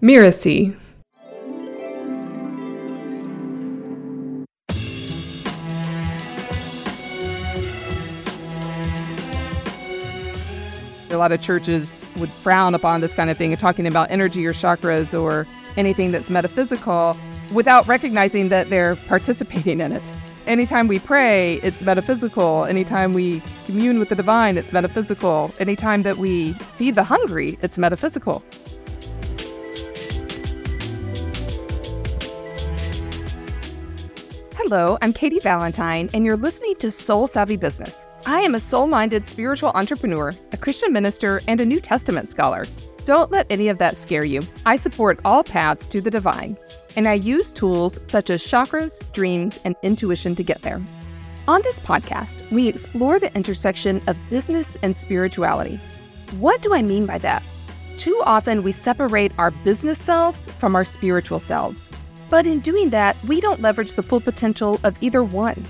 Mirasee. A lot of churches would frown upon this kind of thing talking about energy or chakras or anything that's metaphysical without recognizing that they're participating in it. Anytime we pray, it's metaphysical. Anytime we commune with the divine, it's metaphysical. Anytime that we feed the hungry, it's metaphysical. Hello, I'm Katy Valentine, and you're listening to Soul Savvy Business. I am a soul minded spiritual entrepreneur, a Christian minister, and a New Testament scholar. Don't let any of that scare you. I support all paths to the divine, and I use tools such as chakras, dreams, and intuition to get there. On this podcast, we explore the intersection of business and spirituality. What do I mean by that? Too often, we separate our business selves from our spiritual selves. But in doing that, we don't leverage the full potential of either one.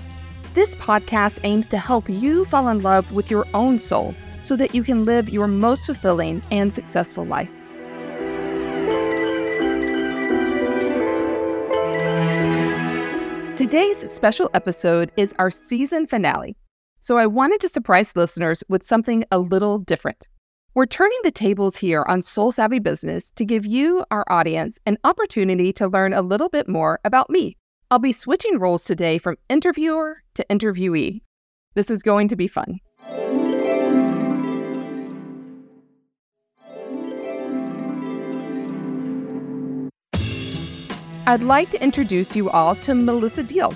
This podcast aims to help you fall in love with your own soul so that you can live your most fulfilling and successful life. Today's special episode is our season finale, so I wanted to surprise listeners with something a little different. We're turning the tables here on Soul Savvy Business to give you, our audience, an opportunity to learn a little bit more about me. I'll be switching roles today from interviewer to interviewee. This is going to be fun. I'd like to introduce you all to Melissa Deal.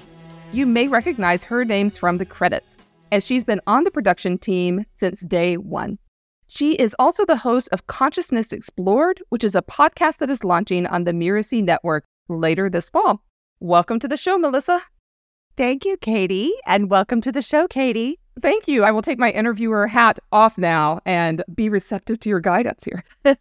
You may recognize her names from the credits, as she's been on the production team since day one. She is also the host of Consciousness Explored, which is a podcast that is launching on the Mirasee Network later this fall. Welcome to the show, Melissa. Thank you, Katy, and welcome to the show, Katy. Thank you. I will take my interviewer hat off now and be receptive to your guidance here.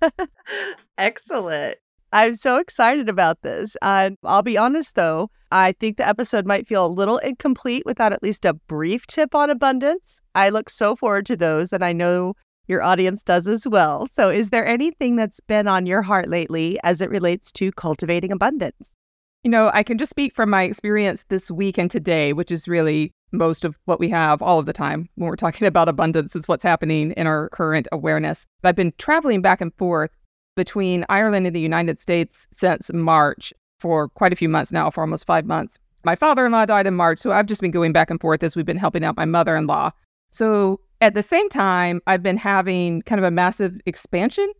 Excellent. I'm so excited about this. Uh, I'll be honest, though, I think the episode might feel a little incomplete without at least a brief tip on abundance. I look so forward to those, and I know your audience does as well. So, is there anything that's been on your heart lately as it relates to cultivating abundance? You know, I can just speak from my experience this week and today, which is really most of what we have all of the time when we're talking about abundance, is what's happening in our current awareness. I've been traveling back and forth between Ireland and the United States since March for quite a few months now, for almost five months. My father in law died in March, so I've just been going back and forth as we've been helping out my mother in law. So at the same time, I've been having kind of a massive expansion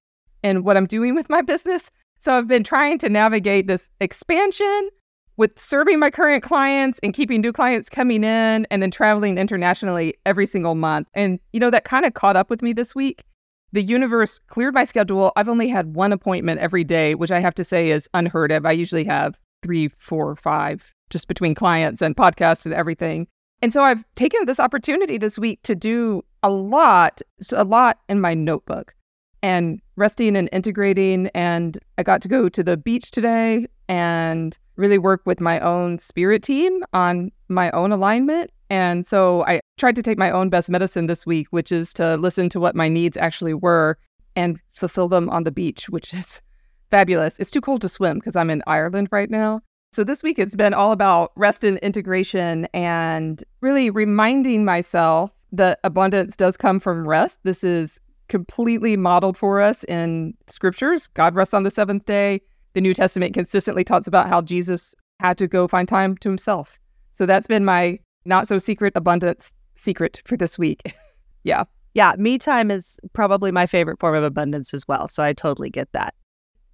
in what I'm doing with my business. So I've been trying to navigate this expansion with serving my current clients and keeping new clients coming in and then traveling internationally every single month. And, you know, that kind of caught up with me this week the universe cleared my schedule. I've only had one appointment every day, which I have to say is unheard of. I usually have three, four, five just between clients and podcasts and everything. And so I've taken this opportunity this week to do a lot, a lot in my notebook and resting and integrating. And I got to go to the beach today and really work with my own spirit team on my own alignment and so I tried to take my own best medicine this week, which is to listen to what my needs actually were and fulfill them on the beach, which is fabulous. It's too cold to swim because I'm in Ireland right now. So this week it's been all about rest and integration and really reminding myself that abundance does come from rest. This is completely modeled for us in scriptures. God rests on the seventh day. The New Testament consistently talks about how Jesus had to go find time to himself. So that's been my not so secret abundance secret for this week. yeah. Yeah. Me time is probably my favorite form of abundance as well. So I totally get that.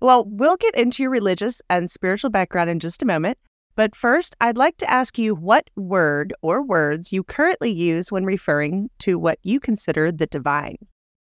Well, we'll get into your religious and spiritual background in just a moment. But first, I'd like to ask you what word or words you currently use when referring to what you consider the divine.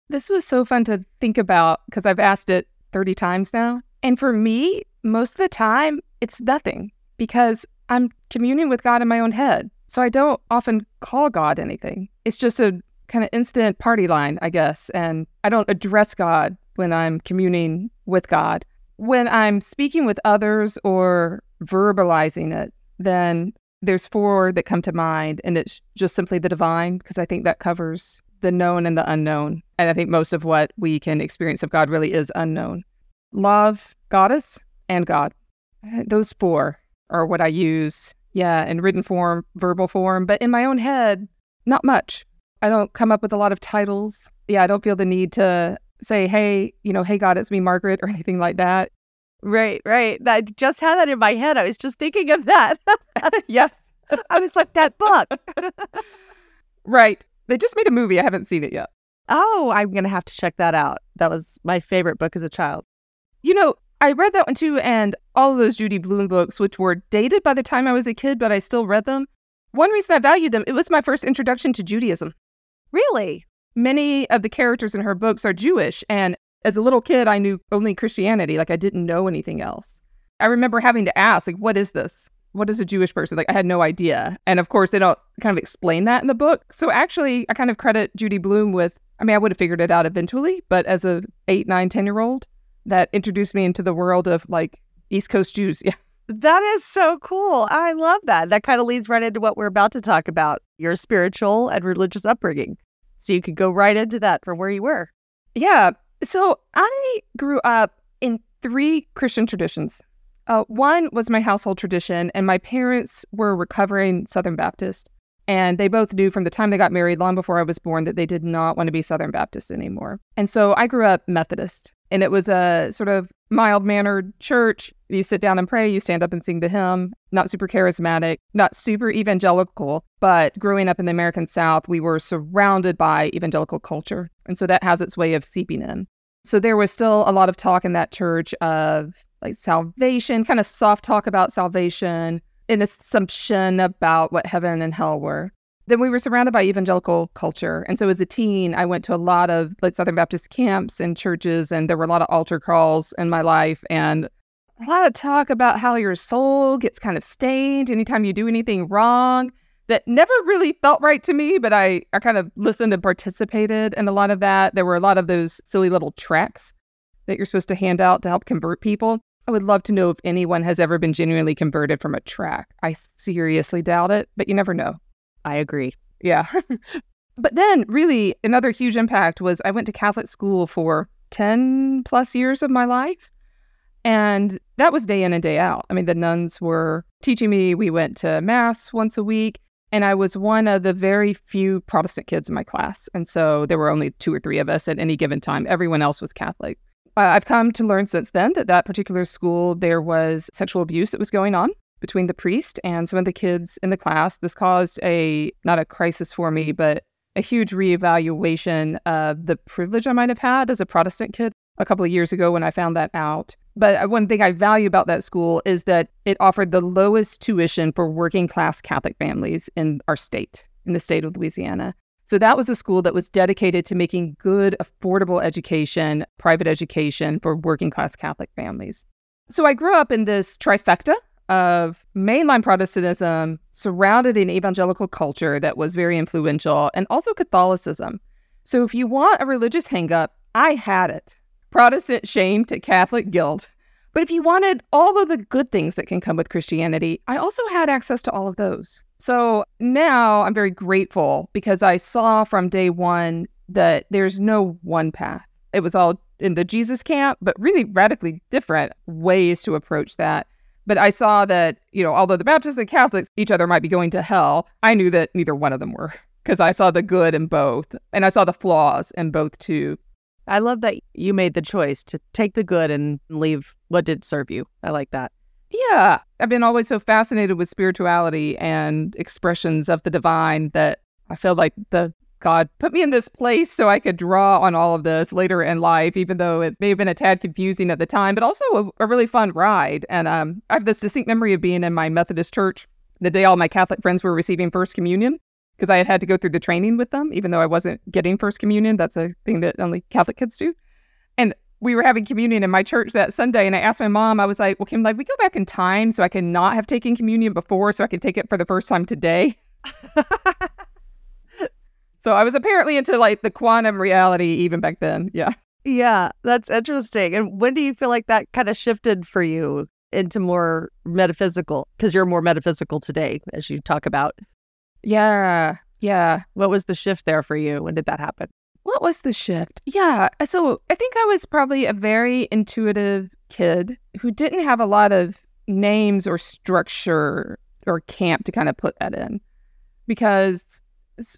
This was so fun to think about because I've asked it 30 times now. And for me, most of the time, it's nothing because I'm communing with God in my own head. So I don't often call God anything. It's just a kind of instant party line, I guess. And I don't address God when I'm communing with God. When I'm speaking with others or verbalizing it, then there's four that come to mind, and it's just simply the divine, because I think that covers the known and the unknown. And I think most of what we can experience of God really is unknown. Love, goddess, and God. Uh, those four are what I use, yeah, in written form, verbal form, but in my own head, not much. I don't come up with a lot of titles. Yeah, I don't feel the need to say, hey, you know, hey, God, it's me, Margaret, or anything like that. Right, right. I just had that in my head. I was just thinking of that. yes. I was like, that book. right. They just made a movie. I haven't seen it yet. Oh, I'm going to have to check that out. That was my favorite book as a child. You know, I read that one too, and all of those Judy Blume books, which were dated by the time I was a kid, but I still read them. One reason I valued them, it was my first introduction to Judaism. Really? Many of the characters in her books are Jewish, and as a little kid, I knew only Christianity. Like, I didn't know anything else. I remember having to ask, like, what is this? What is a Jewish person? Like, I had no idea. And of course, they don't kind of explain that in the book. So actually, I kind of credit Judy Blume with, I mean, I would have figured it out eventually, but as a eight, nine, 10 year old, that introduced me into the world of like East Coast Jews. Yeah. That is so cool. I love that. That kind of leads right into what we're about to talk about your spiritual and religious upbringing. So you could go right into that from where you were. Yeah. So I grew up in three Christian traditions. Uh, one was my household tradition, and my parents were recovering Southern Baptist. And they both knew from the time they got married, long before I was born, that they did not want to be Southern Baptist anymore. And so I grew up Methodist, and it was a sort of mild mannered church. You sit down and pray, you stand up and sing the hymn, not super charismatic, not super evangelical, but growing up in the American South, we were surrounded by evangelical culture. And so that has its way of seeping in. So there was still a lot of talk in that church of like salvation, kind of soft talk about salvation, an assumption about what heaven and hell were. Then we were surrounded by evangelical culture. And so as a teen, I went to a lot of like Southern Baptist camps and churches, and there were a lot of altar calls in my life and a lot of talk about how your soul gets kind of stained anytime you do anything wrong that never really felt right to me, but I, I kind of listened and participated in a lot of that. There were a lot of those silly little tracts that you're supposed to hand out to help convert people. I would love to know if anyone has ever been genuinely converted from a track. I seriously doubt it, but you never know. I agree. Yeah. but then, really, another huge impact was I went to Catholic school for 10 plus years of my life. And that was day in and day out. I mean, the nuns were teaching me. We went to Mass once a week. And I was one of the very few Protestant kids in my class. And so there were only two or three of us at any given time. Everyone else was Catholic. I've come to learn since then that that particular school, there was sexual abuse that was going on between the priest and some of the kids in the class. This caused a, not a crisis for me, but a huge reevaluation of the privilege I might have had as a Protestant kid a couple of years ago when I found that out. But uh, one thing I value about that school is that it offered the lowest tuition for working class Catholic families in our state, in the state of Louisiana. So that was a school that was dedicated to making good, affordable education, private education for working class Catholic families. So I grew up in this trifecta of mainline Protestantism surrounded in evangelical culture that was very influential and also Catholicism. So if you want a religious hangup, I had it. Protestant shame to Catholic guilt. But if you wanted all of the good things that can come with Christianity, I also had access to all of those. So now I'm very grateful because I saw from day one that there's no one path. It was all in the Jesus camp, but really radically different ways to approach that. But I saw that, you know, although the Baptists and Catholics, each other might be going to hell, I knew that neither one of them were because I saw the good in both and I saw the flaws in both too. I love that you made the choice to take the good and leave what did serve you. I like that. Yeah. I've been always so fascinated with spirituality and expressions of the divine that I feel like the God put me in this place so I could draw on all of this later in life, even though it may have been a tad confusing at the time, but also a, a really fun ride. And um, I have this distinct memory of being in my Methodist church the day all my Catholic friends were receiving First Communion because I had had to go through the training with them, even though I wasn't getting First Communion. That's a thing that only Catholic kids do. We were having communion in my church that Sunday, and I asked my mom, I was like, "Well, can like we go back in time so I can not have taken communion before, so I can take it for the first time today?" so I was apparently into like the quantum reality even back then. Yeah. Yeah, that's interesting. And when do you feel like that kind of shifted for you into more metaphysical? Because you're more metaphysical today, as you talk about. Yeah. Yeah. What was the shift there for you? When did that happen? What was the shift? Yeah. Uh, so I think I was probably a very intuitive kid who didn't have a lot of names or structure or camp to kind of put that in because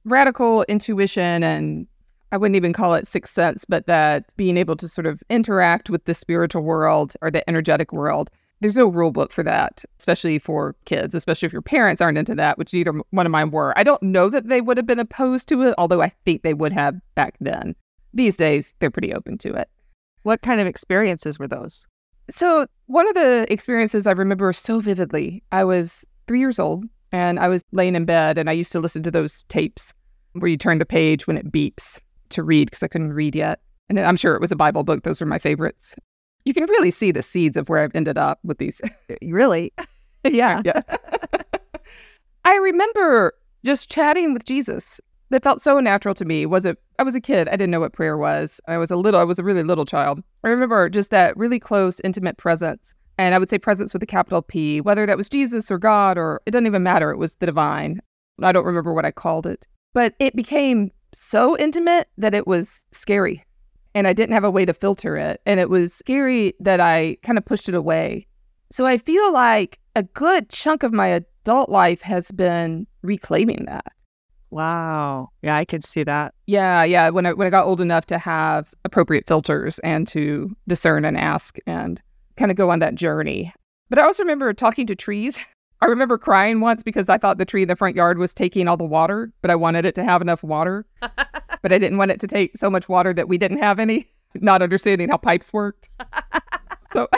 radical intuition and I wouldn't even call it sixth sense, but that being able to sort of interact with the spiritual world or the energetic world. There's no rule book for that, especially for kids, especially if your parents aren't into that, which either one of mine were. I don't know that they would have been opposed to it, although I think they would have back then. These days, they're pretty open to it. What kind of experiences were those? So, one of the experiences I remember so vividly, I was three years old and I was laying in bed and I used to listen to those tapes where you turn the page when it beeps to read because I couldn't read yet. And I'm sure it was a Bible book. Those were my favorites. You can really see the seeds of where I've ended up with these. really? yeah. yeah. I remember just chatting with Jesus. That felt so natural to me. Was it? I was a kid. I didn't know what prayer was. I was a little. I was a really little child. I remember just that really close, intimate presence, and I would say presence with a capital P. Whether that was Jesus or God or it doesn't even matter. It was the divine. I don't remember what I called it, but it became so intimate that it was scary and I didn't have a way to filter it. And it was scary that I kind of pushed it away. So I feel like a good chunk of my adult life has been reclaiming that. Wow. Yeah, I could see that. Yeah, yeah. When I when I got old enough to have appropriate filters and to discern and ask and kind of go on that journey. But I also remember talking to trees I remember crying once because I thought the tree in the front yard was taking all the water, but I wanted it to have enough water. but I didn't want it to take so much water that we didn't have any, not understanding how pipes worked. so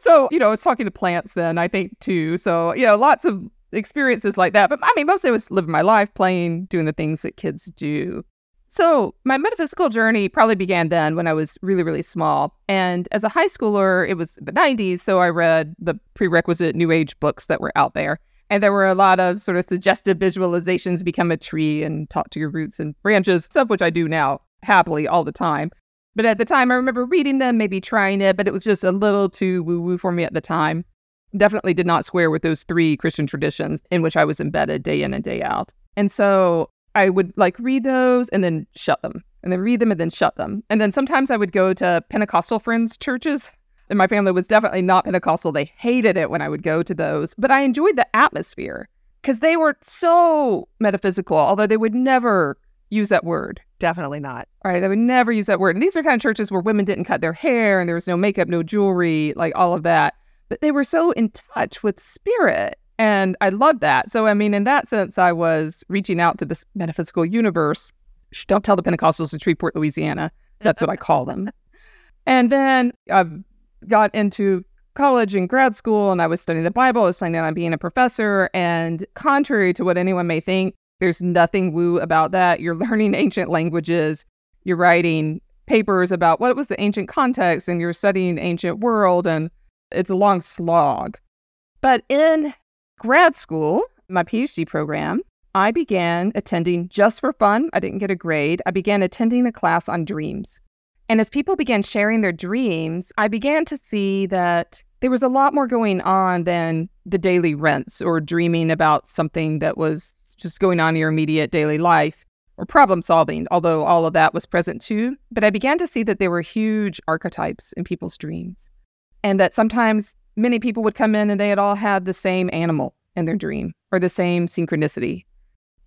So, you know, I was talking to plants then, I think too. So, you know, lots of experiences like that. But I mean, mostly I was living my life, playing, doing the things that kids do. So, my metaphysical journey probably began then when I was really, really small. And as a high schooler, it was the 90s. So, I read the prerequisite New Age books that were out there. And there were a lot of sort of suggestive visualizations become a tree and talk to your roots and branches, of which I do now happily all the time. But at the time, I remember reading them, maybe trying it, but it was just a little too woo woo for me at the time. Definitely did not square with those three Christian traditions in which I was embedded day in and day out. And so I would like read those and then shut them, and then read them and then shut them. And then sometimes I would go to Pentecostal friends' churches. And my family was definitely not Pentecostal. They hated it when I would go to those, but I enjoyed the atmosphere because they were so metaphysical, although they would never use that word. Definitely not. All right. They would never use that word. And these are kind of churches where women didn't cut their hair and there was no makeup, no jewelry, like all of that. But they were so in touch with spirit. And I love that. So, I mean, in that sense, I was reaching out to this metaphysical universe. Don't tell the Pentecostals in Shreveport, Louisiana. That's what I call them. And then I got into college and grad school, and I was studying the Bible. I was planning on being a professor. And contrary to what anyone may think, there's nothing woo about that. You're learning ancient languages, you're writing papers about what was the ancient context, and you're studying ancient world, and it's a long slog. But in grad school, my PhD program, I began attending just for fun. I didn't get a grade. I began attending a class on dreams. And as people began sharing their dreams, I began to see that there was a lot more going on than the daily rents or dreaming about something that was just going on in your immediate daily life or problem solving, although all of that was present too. But I began to see that there were huge archetypes in people's dreams. And that sometimes many people would come in and they had all had the same animal in their dream or the same synchronicity.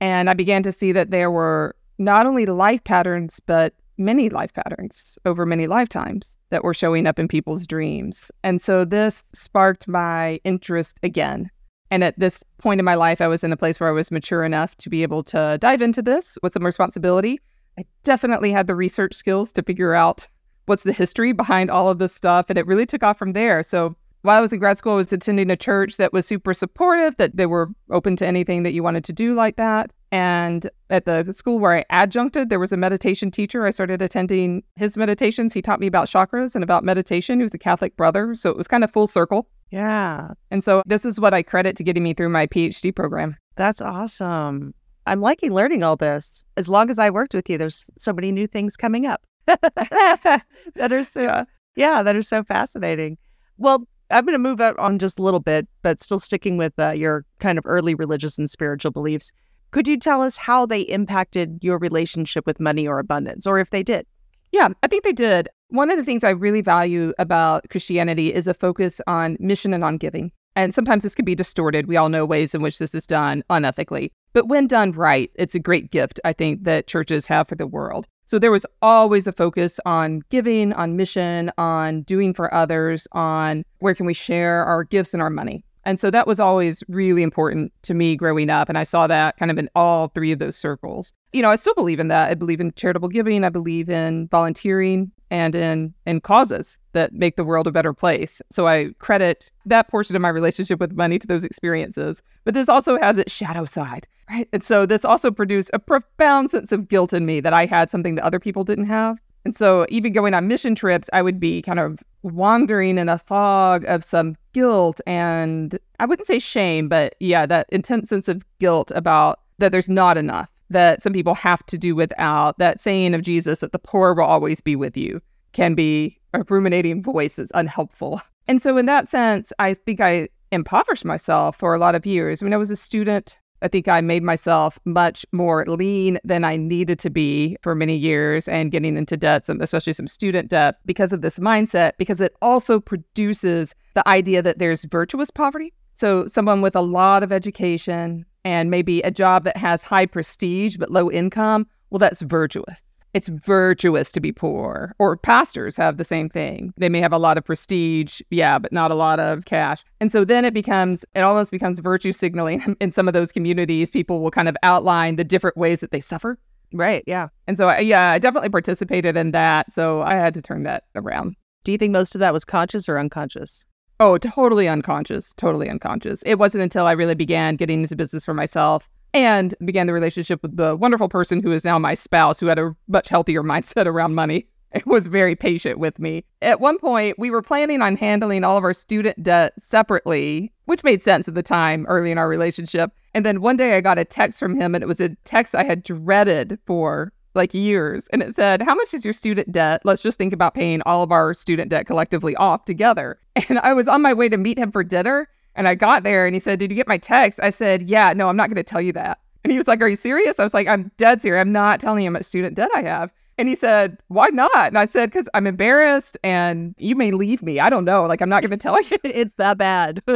And I began to see that there were not only life patterns, but many life patterns over many lifetimes that were showing up in people's dreams. And so this sparked my interest again. And at this point in my life, I was in a place where I was mature enough to be able to dive into this with some responsibility. I definitely had the research skills to figure out what's the history behind all of this stuff. And it really took off from there. So while I was in grad school, I was attending a church that was super supportive, that they were open to anything that you wanted to do like that. And at the school where I adjuncted, there was a meditation teacher. I started attending his meditations. He taught me about chakras and about meditation. He was a Catholic brother. So it was kind of full circle. Yeah. And so this is what I credit to getting me through my PhD program. That's awesome. I'm liking learning all this. As long as I worked with you, there's so many new things coming up that are so, yeah, that are so fascinating. Well, I'm going to move out on just a little bit, but still sticking with uh, your kind of early religious and spiritual beliefs. Could you tell us how they impacted your relationship with money or abundance, or if they did? Yeah, I think they did. one of the things I really value about Christianity is a focus on mission and on giving. And sometimes this can be distorted. We all know ways in which this is done unethically. But when done right, it's a great gift, I think, that churches have for the world. So there was always a focus on giving, on mission, on doing for others, on where can we share our gifts and our money. And so that was always really important to me growing up. And I saw that kind of in all three of those circles. You know, I still believe in that. I believe in charitable giving. I believe in volunteering and in, in causes that make the world a better place. So I credit that portion of my relationship with money to those experiences. But this also has its shadow side, right? And so this also produced a profound sense of guilt in me that I had something that other people didn't have. And so, even going on mission trips, I would be kind of wandering in a fog of some guilt and I wouldn't say shame, but yeah, that intense sense of guilt about that there's not enough, that some people have to do without. That saying of Jesus that the poor will always be with you can be a ruminating voice is unhelpful. And so, in that sense, I think I impoverished myself for a lot of years. When I was a student, I think I made myself much more lean than I needed to be for many years and getting into debt, especially some student debt, because of this mindset, because it also produces the idea that there's virtuous poverty. So, someone with a lot of education and maybe a job that has high prestige but low income, well, that's virtuous it's virtuous to be poor. Or pastors have the same thing. They may have a lot of prestige, yeah, but not a lot of cash. And so then it becomes, it almost becomes virtue signaling in some of those communities. People will kind of outline the different ways that they suffer. Right. Yeah. And so, I, yeah, I definitely participated in that. So I had to turn that around. Do you think most of that was conscious or unconscious? Oh, totally unconscious. Totally unconscious. It wasn't until I really began getting into business for myself and began the relationship with the wonderful person who is now my spouse, who had a much healthier mindset around money. and was very patient with me. At one point, we were planning on handling all of our student debt separately, which made sense at the time early in our relationship. And then one day I got a text from him, and it was a text I had dreaded for like years. And it said, How much is your student debt? Let's just think about paying all of our student debt collectively off together. And I was on my way to meet him for dinner. And I got there and he said, Did you get my text? I said, Yeah, no, I'm not going to tell you that. And he was like, Are you serious? I was like, I'm dead serious. I'm not telling you how much student debt I have. And he said, Why not? And I said, Because I'm embarrassed and you may leave me. I don't know. Like, I'm not going to tell you. it's that bad.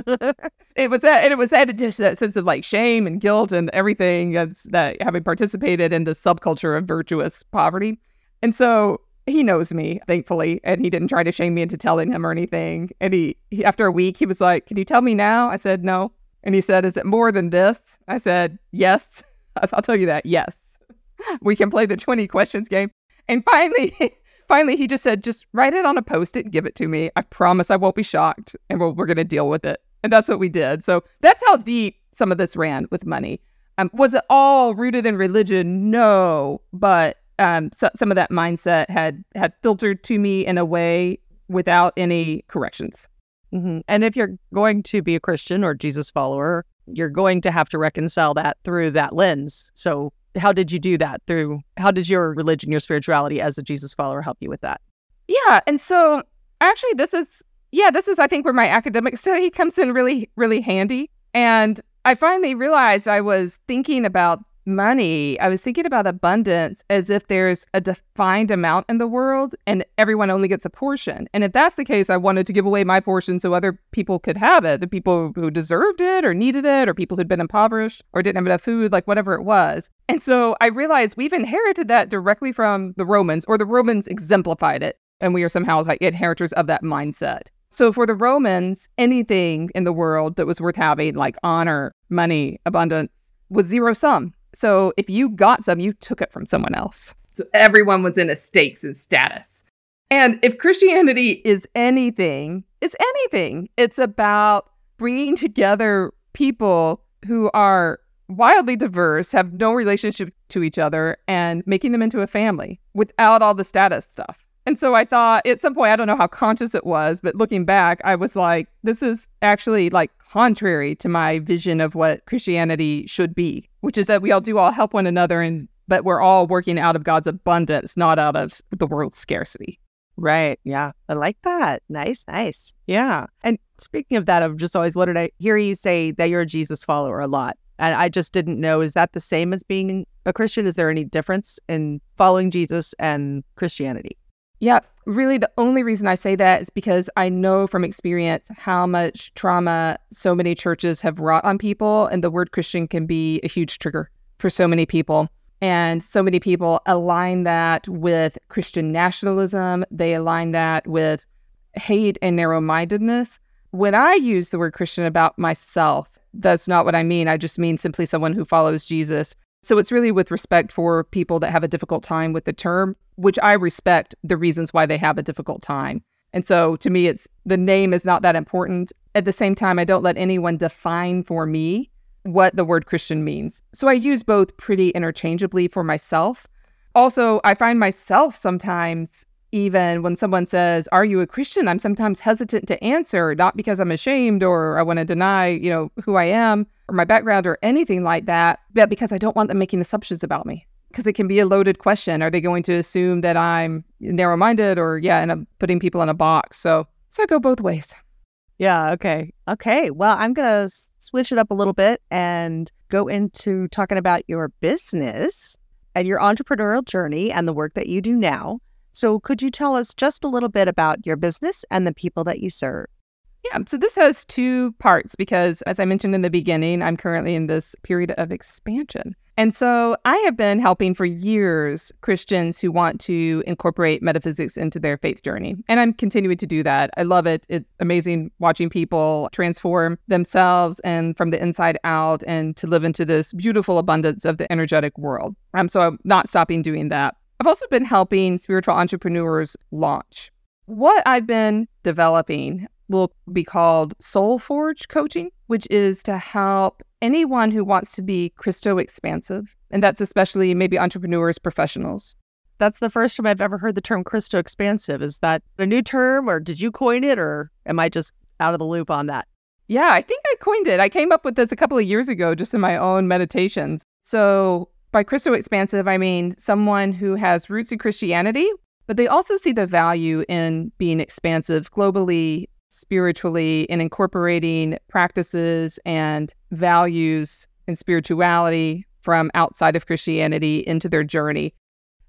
it was that. And it was that just that sense of like shame and guilt and everything that's, that having participated in the subculture of virtuous poverty. And so he knows me, thankfully, and he didn't try to shame me into telling him or anything. And he, he, after a week, he was like, "Can you tell me now?" I said, "No." And he said, "Is it more than this?" I said, "Yes." I'll tell you that. Yes, we can play the twenty questions game. And finally, finally, he just said, "Just write it on a post-it and give it to me. I promise I won't be shocked, and we're, we're going to deal with it." And that's what we did. So that's how deep some of this ran with money. Um, was it all rooted in religion? No, but um, so, some of that mindset had had filtered to me in a way without any corrections. Mm-hmm. And if you're going to be a Christian or Jesus follower, you're going to have to reconcile that through that lens. So, how did you do that? Through how did your religion, your spirituality as a Jesus follower help you with that? Yeah, and so actually, this is yeah, this is I think where my academic study comes in really really handy. And I finally realized I was thinking about money, I was thinking about abundance as if there's a defined amount in the world and everyone only gets a portion. And if that's the case, I wanted to give away my portion so other people could have it the people who deserved it or needed it, or people who'd been impoverished or didn't have enough food, like whatever it was. And so I realized we've inherited that directly from the Romans, or the Romans exemplified it. And we are somehow like inheritors of that mindset. So for the Romans, anything in the world that was worth having, like honor, money, abundance, was zero sum. So if you got some, you took it from someone else. So everyone was in a stakes and status. And if Christianity is anything, it's anything. It's about bringing together people who are wildly diverse, have no relationship to each other, and making them into a family without all the status stuff. And so I thought at some point, I don't know how conscious it was, but looking back, I was like, this is actually like contrary to my vision of what Christianity should be, which is that we all do all help one another and but we're all working out of God's abundance, not out of the world's scarcity. Right. Yeah. I like that. Nice. Nice. Yeah. And speaking of that, I've just always wanted I hear you say that you're a Jesus follower a lot. And I just didn't know, is that the same as being a Christian? Is there any difference in following Jesus and Christianity? Yeah. Really, the only reason I say that is because I know from experience how much trauma so many churches have wrought on people, and the word Christian can be a huge trigger for so many people. And so many people align that with Christian nationalism, they align that with hate and narrow mindedness. When I use the word Christian about myself, that's not what I mean. I just mean simply someone who follows Jesus. So it's really with respect for people that have a difficult time with the term, which I respect the reasons why they have a difficult time. And so to me, it's the name is not that important. At the same time, I don't let anyone define for me what the word Christian means. So I use both pretty interchangeably for myself. Also, I find myself sometimes even when someone says, "Are you a Christian?" I'm sometimes hesitant to answer, not because I'm ashamed or I want to deny, you know, who I am or my background or anything like that, but because I don't want them making assumptions about me. Because it can be a loaded question. Are they going to assume that I'm narrow-minded or yeah, and I'm putting people in a box? So, so go both ways. Yeah. Okay. Okay. Well, I'm gonna switch it up a little bit and go into talking about your business and your entrepreneurial journey and the work that you do now. So, could you tell us just a little bit about your business and the people that you serve? Yeah, so this has two parts because, as I mentioned in the beginning, I'm currently in this period of expansion. And so I have been helping for years Christians who want to incorporate metaphysics into their faith journey. And I'm continuing to do that. I love it. It's amazing watching people transform themselves and from the inside out and to live into this beautiful abundance of the energetic world. Um, so I'm not stopping doing that. I've also been helping spiritual entrepreneurs launch. What I've been developing will be called Soul Forge coaching, which is to help anyone who wants to be Christo expansive. And that's especially maybe entrepreneurs, professionals. That's the first time I've ever heard the term Christo expansive. Is that a new term or did you coin it or am I just out of the loop on that? Yeah, I think I coined it. I came up with this a couple of years ago just in my own meditations. So by Christo expansive, I mean someone who has roots in Christianity, but they also see the value in being expansive globally, spiritually, and incorporating practices and values and spirituality from outside of Christianity into their journey.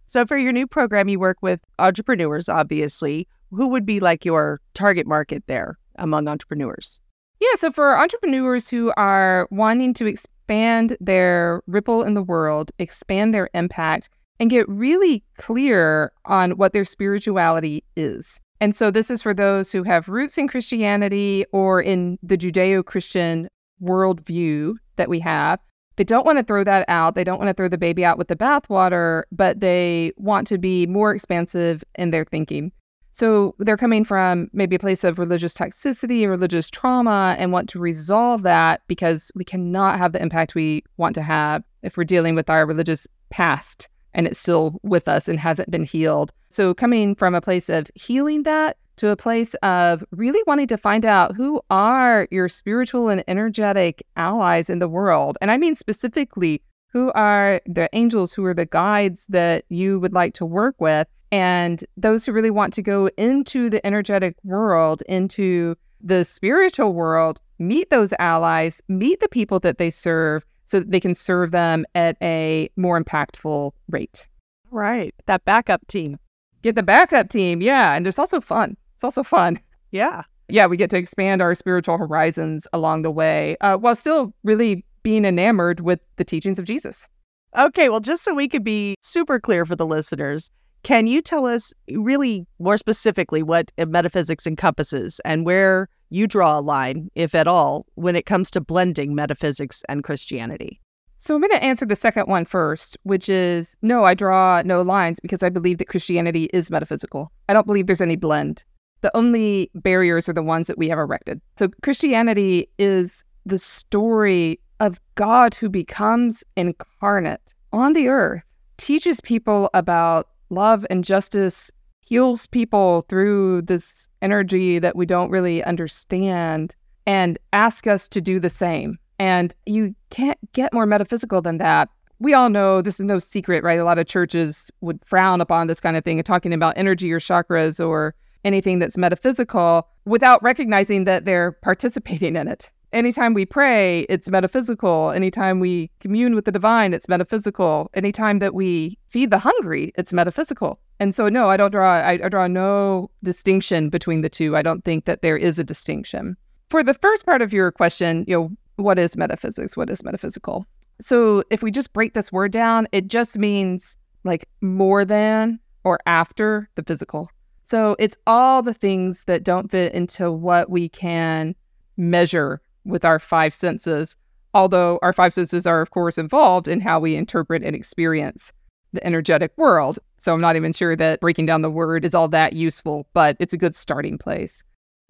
So, for your new program, you work with entrepreneurs, obviously. Who would be like your target market there among entrepreneurs? Yeah, so for entrepreneurs who are wanting to expand expand their ripple in the world, expand their impact, and get really clear on what their spirituality is. And so, this is for those who have roots in Christianity or in the Judeo Christian worldview that we have. They don't want to throw that out. They don't want to throw the baby out with the bathwater, but they want to be more expansive in their thinking. So they're coming from maybe a place of religious toxicity, religious trauma, and want to resolve that because we cannot have the impact we want to have if we're dealing with our religious past and it's still with us and hasn't been healed. So coming from a place of healing that to a place of really wanting to find out who are your spiritual and energetic allies in the world. And I mean specifically, who are the angels, who are the guides that you would like to work with? And those who really want to go into the energetic world, into the spiritual world, meet those allies, meet the people that they serve so that they can serve them at a more impactful rate. Right. That backup team. Get the backup team. Yeah. And it's also fun. It's also fun. Yeah. Yeah. We get to expand our spiritual horizons along the way uh, while still really being enamored with the teachings of Jesus. Okay. Well, just so we could be super clear for the listeners, can you tell us really more specifically what metaphysics encompasses and where you draw a line, if at all, when it comes to blending metaphysics and Christianity? So I'm going to answer the second one first, which is no, I draw no lines because I believe that Christianity is metaphysical. I don't believe there's any blend. The only barriers are the ones that we have erected. So Christianity is the story of God who becomes incarnate on the earth, teaches people about love and justice heals people through this energy that we don't really understand and ask us to do the same. And you can't get more metaphysical than that. We all know this is no secret, right? A lot of churches would frown upon this kind of thing and talking about energy or chakras or anything that's metaphysical without recognizing that they're participating in it anytime we pray, it's metaphysical. Anytime we commune with the divine, it's metaphysical. Anytime that we feed the hungry, it's metaphysical. And so, no, I don't draw, I, I draw no distinction between the two. I don't think that there is a distinction. For the first part of your question, you know, what is metaphysics? What is metaphysical? So, if we just break this word down, it just means like more than or after the physical. So, it's all the things that don't fit into what we can measure with our five senses, although our five senses are, of course, involved in how we interpret and experience the energetic world. So I'm not even sure that breaking down the word is all that useful, but it's a good starting place.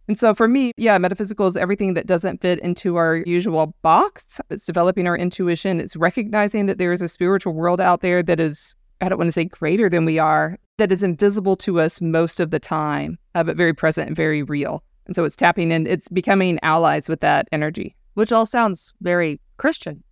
And so for me, yeah, metaphysical is everything that doesn't fit into our usual box. It's developing our intuition. It's recognizing that there is a spiritual world out there that is, I don't want to say greater than we are, that is invisible to us most of the time, uh, but very present and very real. And so it's tapping in, it's becoming allies with that energy. Which all sounds very Christian.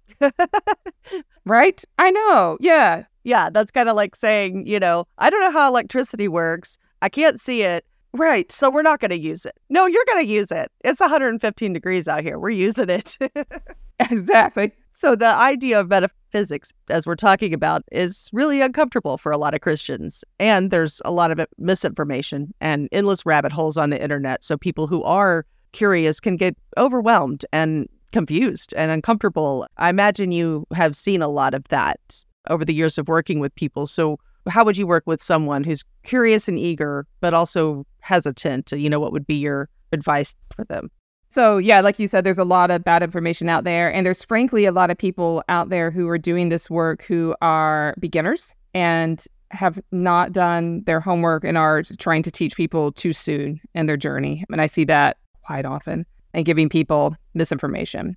right? I know. Yeah. Yeah, that's kind of like saying, you know, I don't know how electricity works. I can't see it. Right. So we're not going to use it. No, you're going to use it. It's 115 degrees out here. We're using it. exactly. So the idea of metaphysics, as we're talking about, is really uncomfortable for a lot of Christians. And there's a lot of misinformation and endless rabbit holes on the internet. So people who are curious can get overwhelmed and confused and uncomfortable. I imagine you have seen a lot of that over the years of working with people. So, how would you work with someone who's curious and eager, but also hesitant? You know, what would be your advice for them? So, yeah, like you said, there's a lot of bad information out there. And there's frankly a lot of people out there who are doing this work who are beginners and have not done their homework and are trying to teach people too soon in their journey. And I see that quite often and giving people misinformation.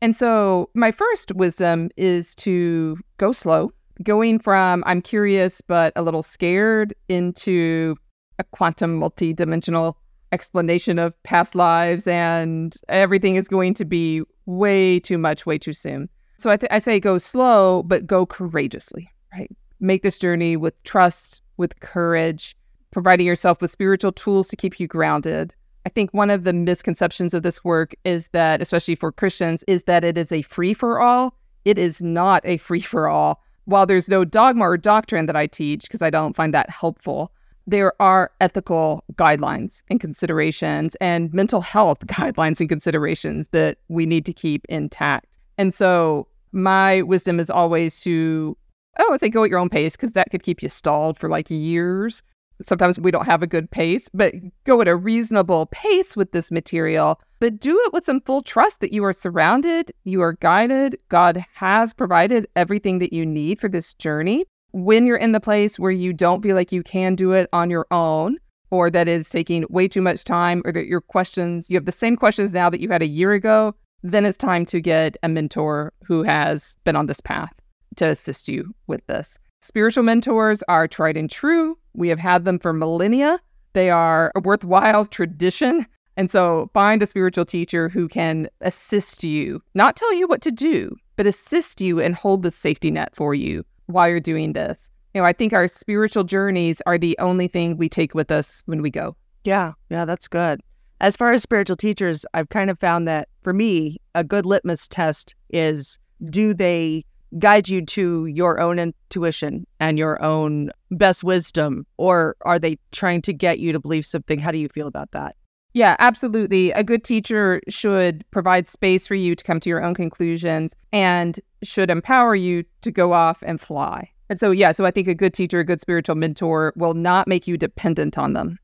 And so, my first wisdom is to go slow, going from I'm curious but a little scared into a quantum multidimensional explanation of past lives, and everything is going to be way too much, way too soon. So, I, th- I say go slow, but go courageously, right? Make this journey with trust, with courage, providing yourself with spiritual tools to keep you grounded, I think one of the misconceptions of this work is that, especially for Christians, is that it is a free for all. It is not a free for all. While there's no dogma or doctrine that I teach, because I don't find that helpful, there are ethical guidelines and considerations and mental health guidelines and considerations that we need to keep intact. And so my wisdom is always to, I don't want to say go at your own pace because that could keep you stalled for like years sometimes we don't have a good pace, but go at a reasonable pace with this material, but do it with some full trust that you are surrounded, you are guided. God has provided everything that you need for this journey. When you're in the place where you don't feel like you can do it on your own, or that is taking way too much time, or that your questions, you have the same questions now that you had a year ago, then it's time to get a mentor who has been on this path to assist you with this. Spiritual mentors are tried and true. We have had them for millennia. They are a worthwhile tradition. And so find a spiritual teacher who can assist you, not tell you what to do, but assist you and hold the safety net for you while you're doing this. You know, I think our spiritual journeys are the only thing we take with us when we go. Yeah, yeah, that's good. As far as spiritual teachers, I've kind of found that for me, a good litmus test is do they guide you to your own intuition and your own best wisdom? Or are they trying to get you to believe something? How do you feel about that? Yeah, absolutely. A good teacher should provide space for you to come to your own conclusions and should empower you to go off and fly. And so, yeah, so I think a good teacher, a good spiritual mentor will not make you dependent on them.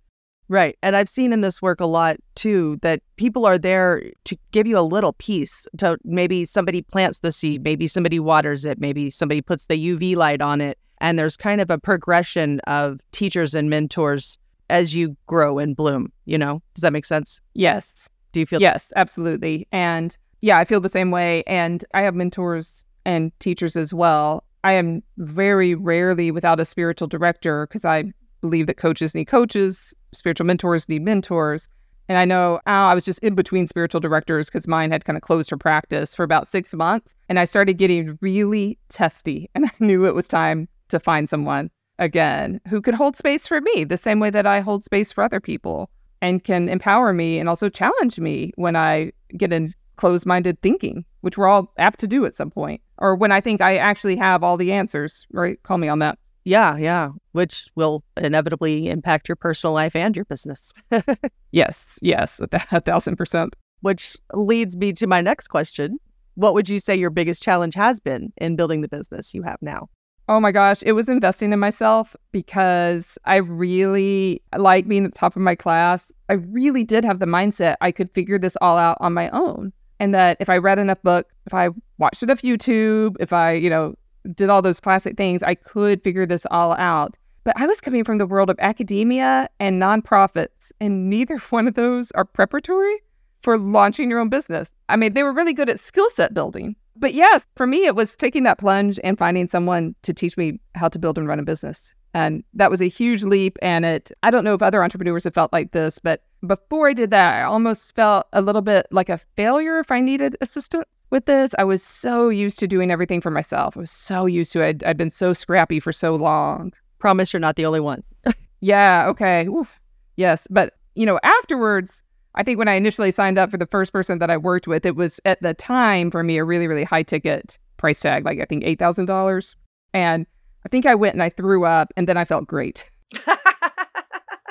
Right. And I've seen in this work a lot too that people are there to give you a little piece. To maybe somebody plants the seed, maybe somebody waters it, maybe somebody puts the UV light on it. And there's kind of a progression of teachers and mentors as you grow and bloom, you know? Does that make sense? Yes. Do you feel Yes, absolutely. And yeah, I feel the same way. And I have mentors and teachers as well. I am very rarely without a spiritual director because I believe that coaches need coaches, spiritual mentors need mentors. And I know oh, I was just in between spiritual directors because mine had kind of closed her practice for about six months. And I started getting really testy. And I knew it was time to find someone again who could hold space for me the same way that I hold space for other people and can empower me and also challenge me when I get in closed minded thinking, which we're all apt to do at some point, or when I think I actually have all the answers, right? Call me on that. Yeah, yeah, which will inevitably impact your personal life and your business. yes, yes, a, th- a thousand percent. Which leads me to my next question. What would you say your biggest challenge has been in building the business you have now? Oh my gosh, it was investing in myself because I really like being at the top of my class. I really did have the mindset I could figure this all out on my own. And that if I read enough book, if I watched enough YouTube, if I, you know, did all those classic things, I could figure this all out. But I was coming from the world of academia and nonprofits, and neither one of those are preparatory for launching your own business. I mean, they were really good at skill set building, but yes, for me, it was taking that plunge and finding someone to teach me how to build and run a business. And that was a huge leap. And it, I don't know if other entrepreneurs have felt like this, but before I did that, I almost felt a little bit like a failure if I needed assistance with this. I was so used to doing everything for myself. I was so used to it. I'd been so scrappy for so long. Promise you're not the only one. yeah. Okay. Oof. Yes. But, you know, afterwards, I think when I initially signed up for the first person that I worked with, it was at the time for me a really, really high ticket price tag, like I think $8,000. And I think I went and I threw up and then I felt great.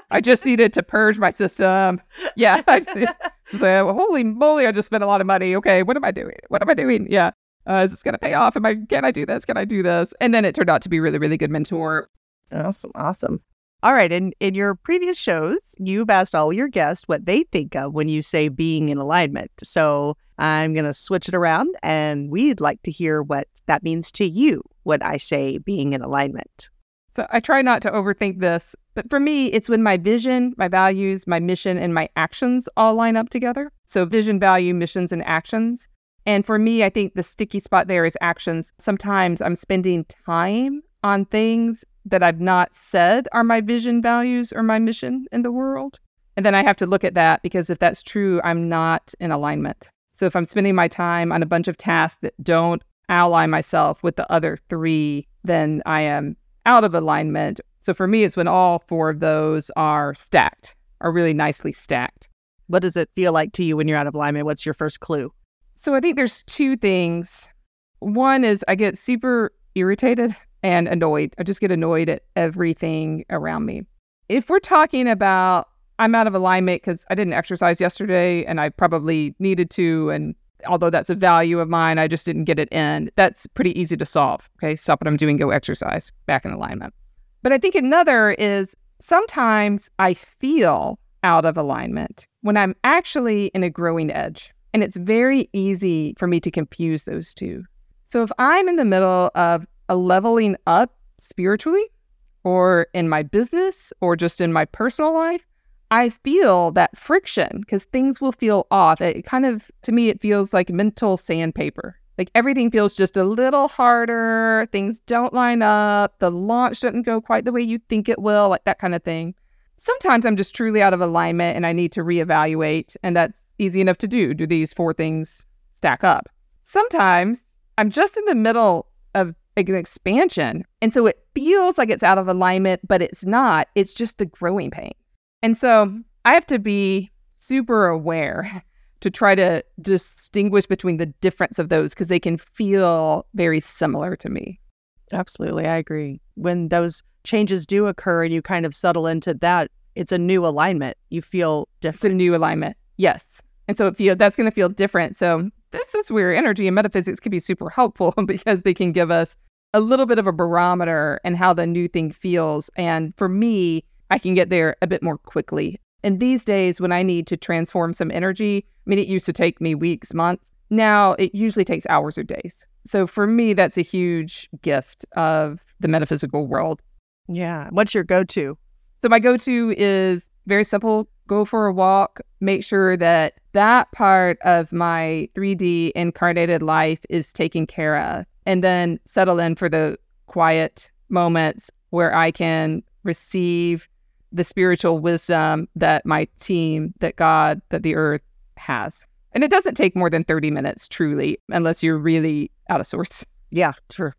I just needed to purge my system. Yeah. I, so, holy moly, I just spent a lot of money. Okay, what am I doing? What am I doing? Yeah. Uh, is this going to pay off? Am I, can I do this? Can I do this? And then it turned out to be really, really good mentor. Awesome. Awesome. All right. And in your previous shows, you've asked all your guests what they think of when you say being in alignment. So I'm going to switch it around and we'd like to hear what that means to you when I say being in alignment. So I try not to overthink this, but for me, it's when my vision, my values, my mission, and my actions all line up together. So vision, value, missions, and actions. And for me, I think the sticky spot there is actions. Sometimes I'm spending time on things that I've not said are my vision, values, or my mission in the world. And then I have to look at that because if that's true, I'm not in alignment. So if I'm spending my time on a bunch of tasks that don't ally myself with the other three, then I am out of alignment. So for me, it's when all four of those are stacked, are really nicely stacked. What does it feel like to you when you're out of alignment? What's your first clue? So I think there's two things. One is I get super irritated and annoyed. I just get annoyed at everything around me. If we're talking about I'm out of alignment because I didn't exercise yesterday and I probably needed to, and although that's a value of mine, I just didn't get it in. That's pretty easy to solve. Okay, stop what I'm doing, go exercise, back in alignment. But I think another is sometimes I feel out of alignment when I'm actually in a growing edge. And it's very easy for me to confuse those two. So if I'm in the middle of a leveling up spiritually or in my business or just in my personal life, I feel that friction because things will feel off. It kind of, to me, it feels like mental sandpaper. Like everything feels just a little harder. Things don't line up. The launch doesn't go quite the way you think it will, like that kind of thing. Sometimes I'm just truly out of alignment and I need to reevaluate. And that's easy enough to do. Do these four things stack up? Sometimes I'm just in the middle of an expansion. And so it feels like it's out of alignment, but it's not. It's just the growing pains. And so I have to be super aware to try to distinguish between the difference of those because they can feel very similar to me. Absolutely. I agree. When those changes do occur and you kind of settle into that, it's a new alignment. You feel different. It's a new alignment. Yes. And so it feel that's going to feel different. So this is where energy and metaphysics can be super helpful because they can give us a little bit of a barometer and how the new thing feels. And for me, I can get there a bit more quickly. And these days, when I need to transform some energy, I mean, it used to take me weeks, months. Now it usually takes hours or days. So for me, that's a huge gift of the metaphysical world. Yeah. What's your go to? So my go to is very simple go for a walk, make sure that that part of my 3D incarnated life is taken care of and then settle in for the quiet moments where I can receive the spiritual wisdom that my team, that God, that the earth has. And it doesn't take more than 30 minutes, truly, unless you're really out of sorts. Yeah, true.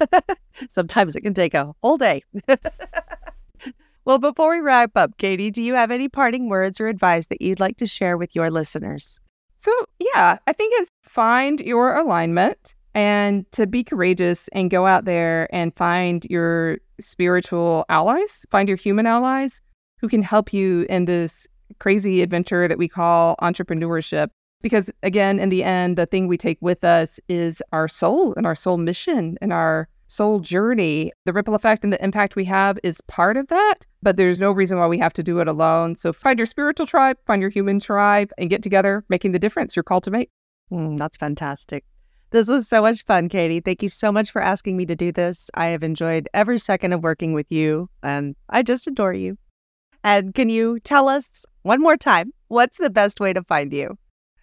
Sometimes it can take a whole day. well, before we wrap up, Katy, do you have any parting words or advice that you'd like to share with your listeners? So, yeah, I think it's find your alignment and to be courageous and go out there and find your spiritual allies, find your human allies who can help you in this crazy adventure that we call entrepreneurship. Because again, in the end, the thing we take with us is our soul and our soul mission and our soul journey. The ripple effect and the impact we have is part of that, but there's no reason why we have to do it alone. So find your spiritual tribe, find your human tribe, and get together, making the difference you're called to make. Mm, that's fantastic. This was so much fun, Katy. Thank you so much for asking me to do this. I have enjoyed every second of working with you, and I just adore you. And can you tell us one more time what's the best way to find you?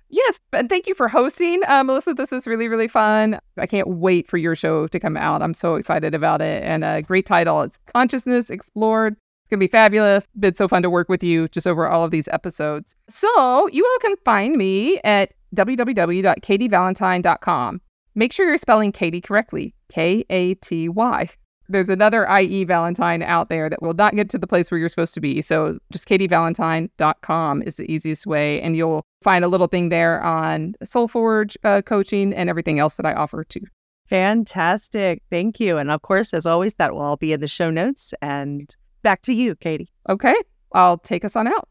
Yes, and thank you for hosting, uh, Melissa. This is really, really fun. I can't wait for your show to come out. I'm so excited about it. And a great title. It's Consciousness Explored. It's going to be fabulous. Been so fun to work with you just over all of these episodes. So you all can find me at www.katyvalentine.com. Make sure you're spelling Katy correctly K A T Y. There's another IE Valentine out there that will not get to the place where you're supposed to be. So just katyvalentine.com is the easiest way. And you'll find a little thing there on Soul Forge uh, coaching and everything else that I offer too. Fantastic. Thank you. And of course, as always, that will all be in the show notes. And back to you, Katy. Okay. I'll take us on out.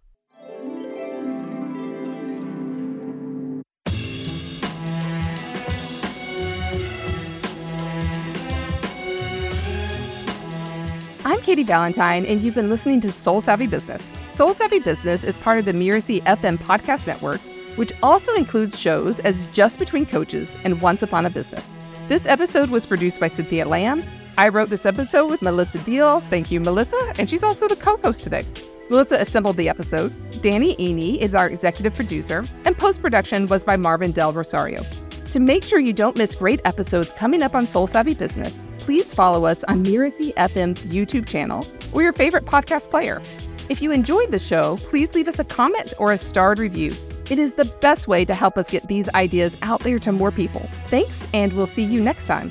Katy Valentine, and you've been listening to Soul Savvy Business. Soul Savvy Business is part of the Mirasee FM podcast network, which also includes shows as Just Between Coaches and Once Upon a Business. This episode was produced by Cynthia Lamb. I wrote this episode with Melissa Deal. Thank you, Melissa. And she's also the co host today. Melissa assembled the episode. Danny Iny is our executive producer, and post production was by Marvin Del Rosario. To make sure you don't miss great episodes coming up on Soul Savvy Business, please follow us on Mirasee FM's YouTube channel or your favorite podcast player. If you enjoyed the show, please leave us a comment or a starred review. It is the best way to help us get these ideas out there to more people. Thanks, and we'll see you next time.